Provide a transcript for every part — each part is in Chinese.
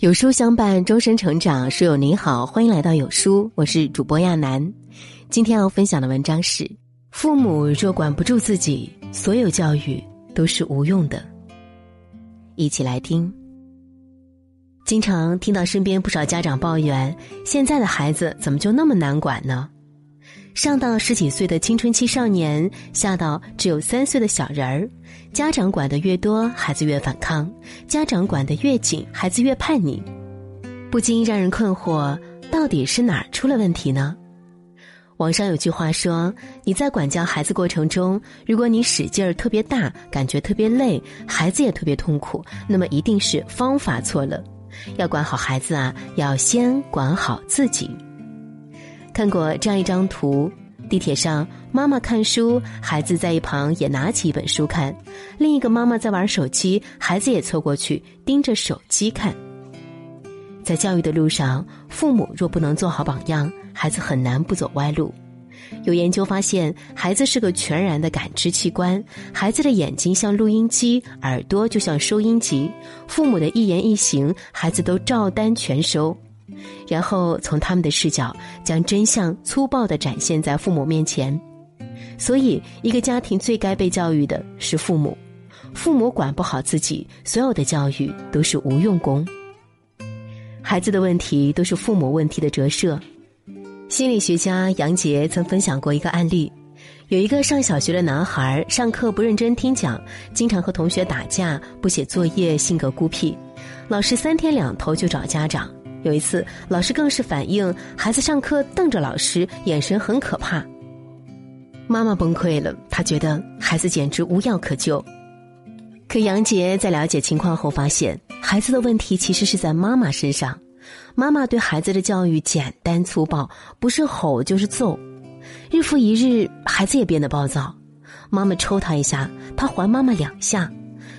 有书相伴，终身成长。书友您好，欢迎来到有书，我是主播亚楠。今天要分享的文章是：父母若管不住自己，所有教育都是无用的。一起来听。经常听到身边不少家长抱怨，现在的孩子怎么就那么难管呢？上到十几岁的青春期少年，下到只有三岁的小人儿，家长管的越多，孩子越反抗；家长管得越紧，孩子越叛逆，不禁让人困惑：到底是哪儿出了问题呢？网上有句话说：“你在管教孩子过程中，如果你使劲儿特别大，感觉特别累，孩子也特别痛苦，那么一定是方法错了。要管好孩子啊，要先管好自己。”看过这样一张图：地铁上，妈妈看书，孩子在一旁也拿起一本书看；另一个妈妈在玩手机，孩子也凑过去盯着手机看。在教育的路上，父母若不能做好榜样，孩子很难不走歪路。有研究发现，孩子是个全然的感知器官，孩子的眼睛像录音机，耳朵就像收音机，父母的一言一行，孩子都照单全收。然后从他们的视角将真相粗暴的展现在父母面前，所以一个家庭最该被教育的是父母，父母管不好自己，所有的教育都是无用功。孩子的问题都是父母问题的折射。心理学家杨杰曾分享过一个案例，有一个上小学的男孩，上课不认真听讲，经常和同学打架，不写作业，性格孤僻，老师三天两头就找家长。有一次，老师更是反映孩子上课瞪着老师，眼神很可怕。妈妈崩溃了，她觉得孩子简直无药可救。可杨杰在了解情况后发现，孩子的问题其实是在妈妈身上。妈妈对孩子的教育简单粗暴，不是吼就是揍。日复一日，孩子也变得暴躁。妈妈抽他一下，他还妈妈两下。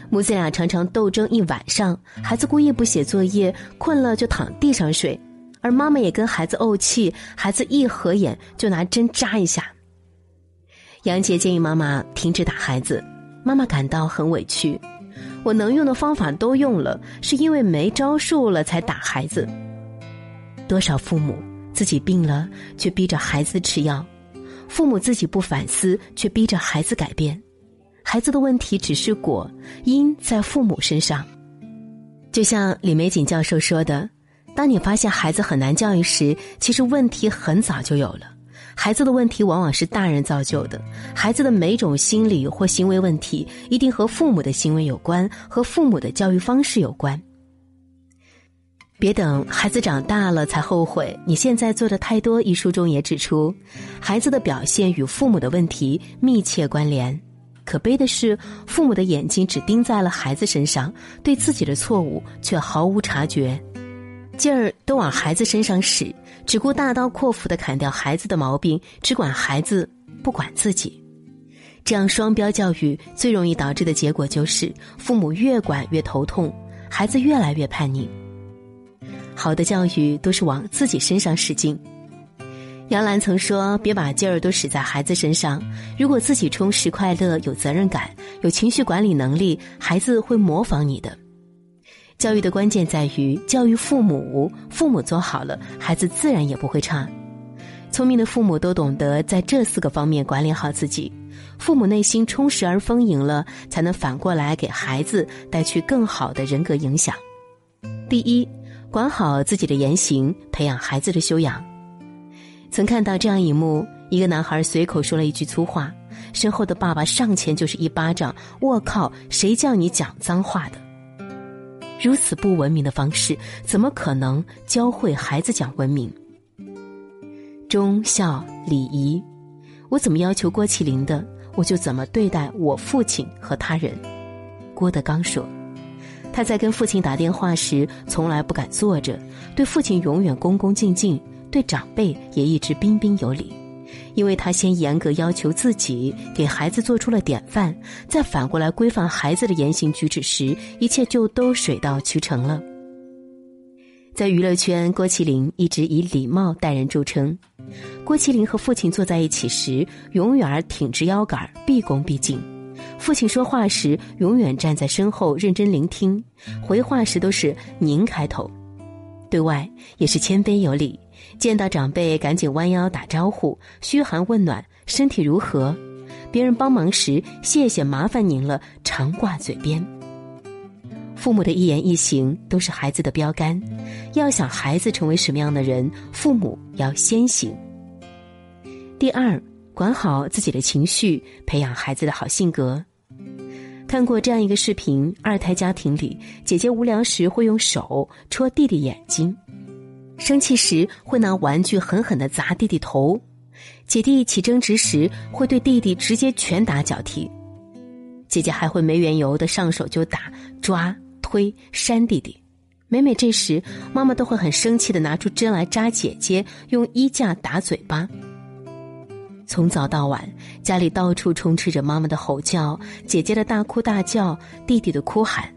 母子俩常常斗争一晚上，孩子故意不写作业，困了就躺地上睡，而妈妈也跟孩子怄气，孩子一合眼就拿针扎一下。杨杰建议妈妈停止打孩子，妈妈感到很委屈，我能用的方法都用了，是因为没招数了才打孩子。多少父母自己病了却逼着孩子吃药，父母自己不反思却逼着孩子改变。孩子的问题只是果，因在父母身上。就像李玫瑾教授说的：“当你发现孩子很难教育时，其实问题很早就有了。孩子的问题往往是大人造就的。孩子的每种心理或行为问题，一定和父母的行为有关，和父母的教育方式有关。别等孩子长大了才后悔，你现在做的太多。”一书中也指出，孩子的表现与父母的问题密切关联。可悲的是，父母的眼睛只盯在了孩子身上，对自己的错误却毫无察觉，劲儿都往孩子身上使，只顾大刀阔斧的砍掉孩子的毛病，只管孩子不管自己。这样双标教育最容易导致的结果就是，父母越管越头痛，孩子越来越叛逆。好的教育都是往自己身上使劲。杨澜曾说：“别把劲儿都使在孩子身上。如果自己充实、快乐、有责任感、有情绪管理能力，孩子会模仿你的。教育的关键在于教育父母，父母做好了，孩子自然也不会差。聪明的父母都懂得在这四个方面管理好自己，父母内心充实而丰盈了，才能反过来给孩子带去更好的人格影响。第一，管好自己的言行，培养孩子的修养。”曾看到这样一幕：一个男孩随口说了一句粗话，身后的爸爸上前就是一巴掌。我靠，谁叫你讲脏话的？如此不文明的方式，怎么可能教会孩子讲文明？忠孝礼仪，我怎么要求郭麒麟的，我就怎么对待我父亲和他人。郭德纲说，他在跟父亲打电话时，从来不敢坐着，对父亲永远恭恭敬敬。对长辈也一直彬彬有礼，因为他先严格要求自己，给孩子做出了典范，再反过来规范孩子的言行举止时，一切就都水到渠成了。在娱乐圈，郭麒麟一直以礼貌待人著称。郭麒麟和父亲坐在一起时，永远挺直腰杆，毕恭毕敬；父亲说话时，永远站在身后认真聆听，回话时都是“您”开头。对外也是谦卑有礼，见到长辈赶紧弯腰打招呼，嘘寒问暖，身体如何？别人帮忙时，谢谢麻烦您了，常挂嘴边。父母的一言一行都是孩子的标杆，要想孩子成为什么样的人，父母要先行。第二，管好自己的情绪，培养孩子的好性格。看过这样一个视频：二胎家庭里，姐姐无聊时会用手戳弟弟眼睛，生气时会拿玩具狠狠的砸弟弟头，姐弟起争执时会对弟弟直接拳打脚踢，姐姐还会没缘由的上手就打、抓、推、扇弟弟。每每这时，妈妈都会很生气的拿出针来扎姐姐，用衣架打嘴巴。从早到晚，家里到处充斥着妈妈的吼叫、姐姐的大哭大叫、弟弟的哭喊。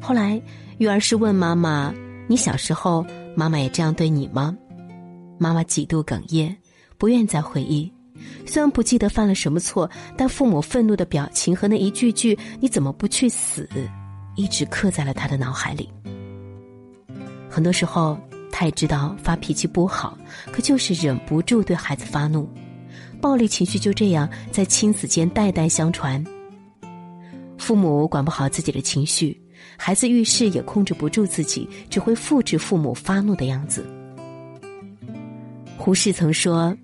后来，育儿师问妈妈：“你小时候，妈妈也这样对你吗？”妈妈几度哽咽，不愿再回忆。虽然不记得犯了什么错，但父母愤怒的表情和那一句句“你怎么不去死”，一直刻在了他的脑海里。很多时候，他也知道发脾气不好，可就是忍不住对孩子发怒。暴力情绪就这样在亲子间代代相传。父母管不好自己的情绪，孩子遇事也控制不住自己，只会复制父母发怒的样子。胡适曾说：“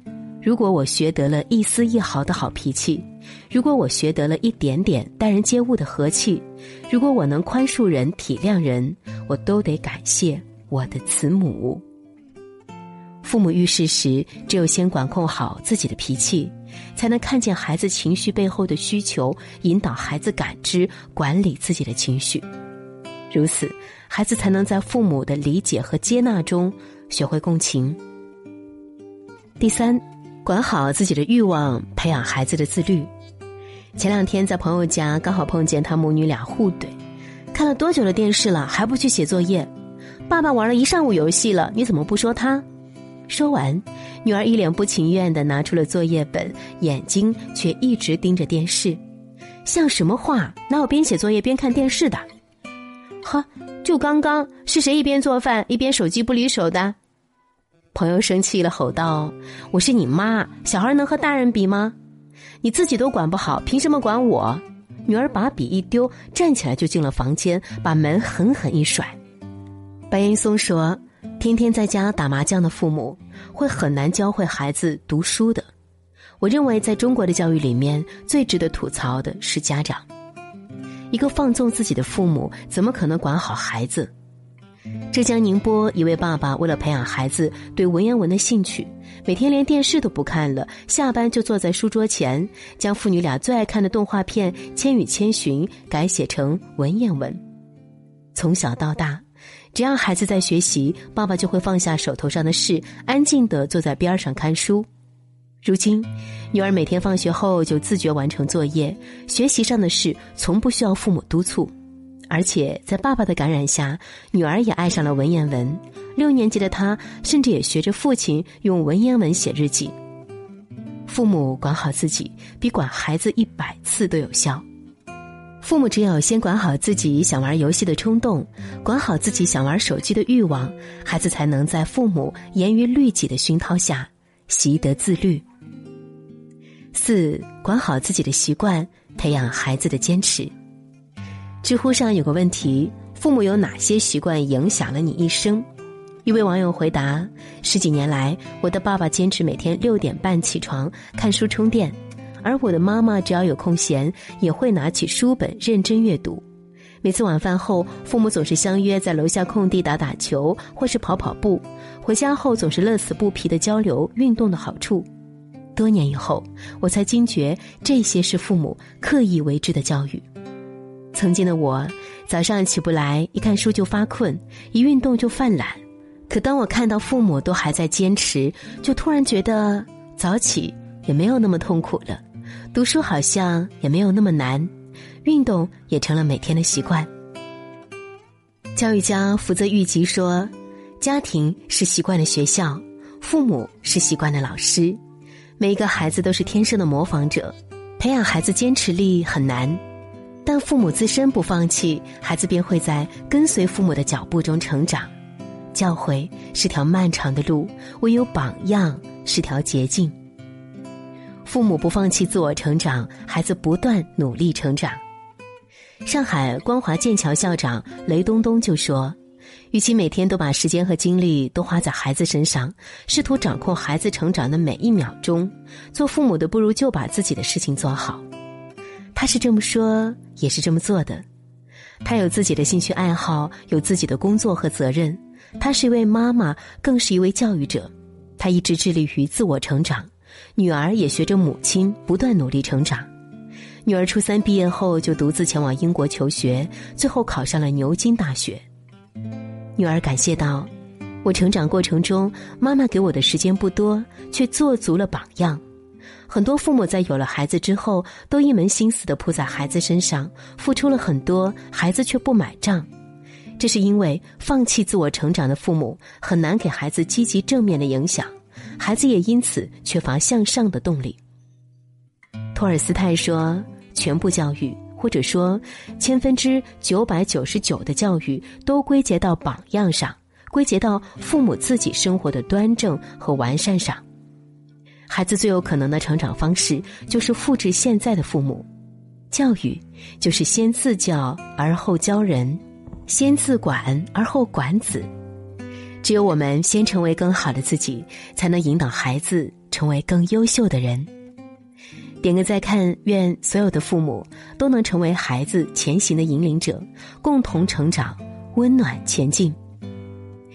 如果我学得了一丝一毫的好脾气，如果我学得了一点点待人接物的和气，如果我能宽恕人、体谅人，我都得感谢我的慈母。”父母遇事时，只有先管控好自己的脾气，才能看见孩子情绪背后的需求，引导孩子感知、管理自己的情绪。如此，孩子才能在父母的理解和接纳中学会共情。第三，管好自己的欲望，培养孩子的自律。前两天在朋友家，刚好碰见他母女俩互怼：“看了多久的电视了，还不去写作业？爸爸玩了一上午游戏了，你怎么不说他？”说完，女儿一脸不情愿的拿出了作业本，眼睛却一直盯着电视，像什么话？哪有边写作业边看电视的？呵，就刚刚是谁一边做饭一边手机不离手的？朋友生气了，吼道：“我是你妈，小孩能和大人比吗？你自己都管不好，凭什么管我？”女儿把笔一丢，站起来就进了房间，把门狠狠一甩。白岩松说。天天在家打麻将的父母，会很难教会孩子读书的。我认为，在中国的教育里面，最值得吐槽的是家长。一个放纵自己的父母，怎么可能管好孩子？浙江宁波一位爸爸为了培养孩子对文言文的兴趣，每天连电视都不看了，下班就坐在书桌前，将父女俩最爱看的动画片《千与千寻》改写成文言文。从小到大。只要孩子在学习，爸爸就会放下手头上的事，安静的坐在边上看书。如今，女儿每天放学后就自觉完成作业，学习上的事从不需要父母督促。而且在爸爸的感染下，女儿也爱上了文言文。六年级的她甚至也学着父亲用文言文写日记。父母管好自己，比管孩子一百次都有效。父母只有先管好自己想玩游戏的冲动，管好自己想玩手机的欲望，孩子才能在父母严于律己的熏陶下习得自律。四，管好自己的习惯，培养孩子的坚持。知乎上有个问题：父母有哪些习惯影响了你一生？一位网友回答：十几年来，我的爸爸坚持每天六点半起床看书充电。而我的妈妈只要有空闲，也会拿起书本认真阅读。每次晚饭后，父母总是相约在楼下空地打打球，或是跑跑步。回家后，总是乐此不疲的交流运动的好处。多年以后，我才惊觉这些是父母刻意为之的教育。曾经的我，早上起不来，一看书就发困，一运动就犯懒。可当我看到父母都还在坚持，就突然觉得早起也没有那么痛苦了。读书好像也没有那么难，运动也成了每天的习惯。教育家福泽谕吉说：“家庭是习惯的学校，父母是习惯的老师。每一个孩子都是天生的模仿者，培养孩子坚持力很难，但父母自身不放弃，孩子便会在跟随父母的脚步中成长。教诲是条漫长的路，唯有榜样是条捷径。父母不放弃自我成长，孩子不断努力成长。上海光华剑桥校长雷东东就说：“与其每天都把时间和精力都花在孩子身上，试图掌控孩子成长的每一秒钟，做父母的不如就把自己的事情做好。”他是这么说，也是这么做的。他有自己的兴趣爱好，有自己的工作和责任。他是一位妈妈，更是一位教育者。他一直致力于自我成长。女儿也学着母亲不断努力成长。女儿初三毕业后就独自前往英国求学，最后考上了牛津大学。女儿感谢道：“我成长过程中，妈妈给我的时间不多，却做足了榜样。很多父母在有了孩子之后，都一门心思的扑在孩子身上，付出了很多，孩子却不买账。这是因为放弃自我成长的父母，很难给孩子积极正面的影响。”孩子也因此缺乏向上的动力。托尔斯泰说：“全部教育，或者说千分之九百九十九的教育，都归结到榜样上，归结到父母自己生活的端正和完善上。孩子最有可能的成长方式，就是复制现在的父母。教育就是先自教而后教人，先自管而后管子。”只有我们先成为更好的自己，才能引导孩子成为更优秀的人。点个再看，愿所有的父母都能成为孩子前行的引领者，共同成长，温暖前进。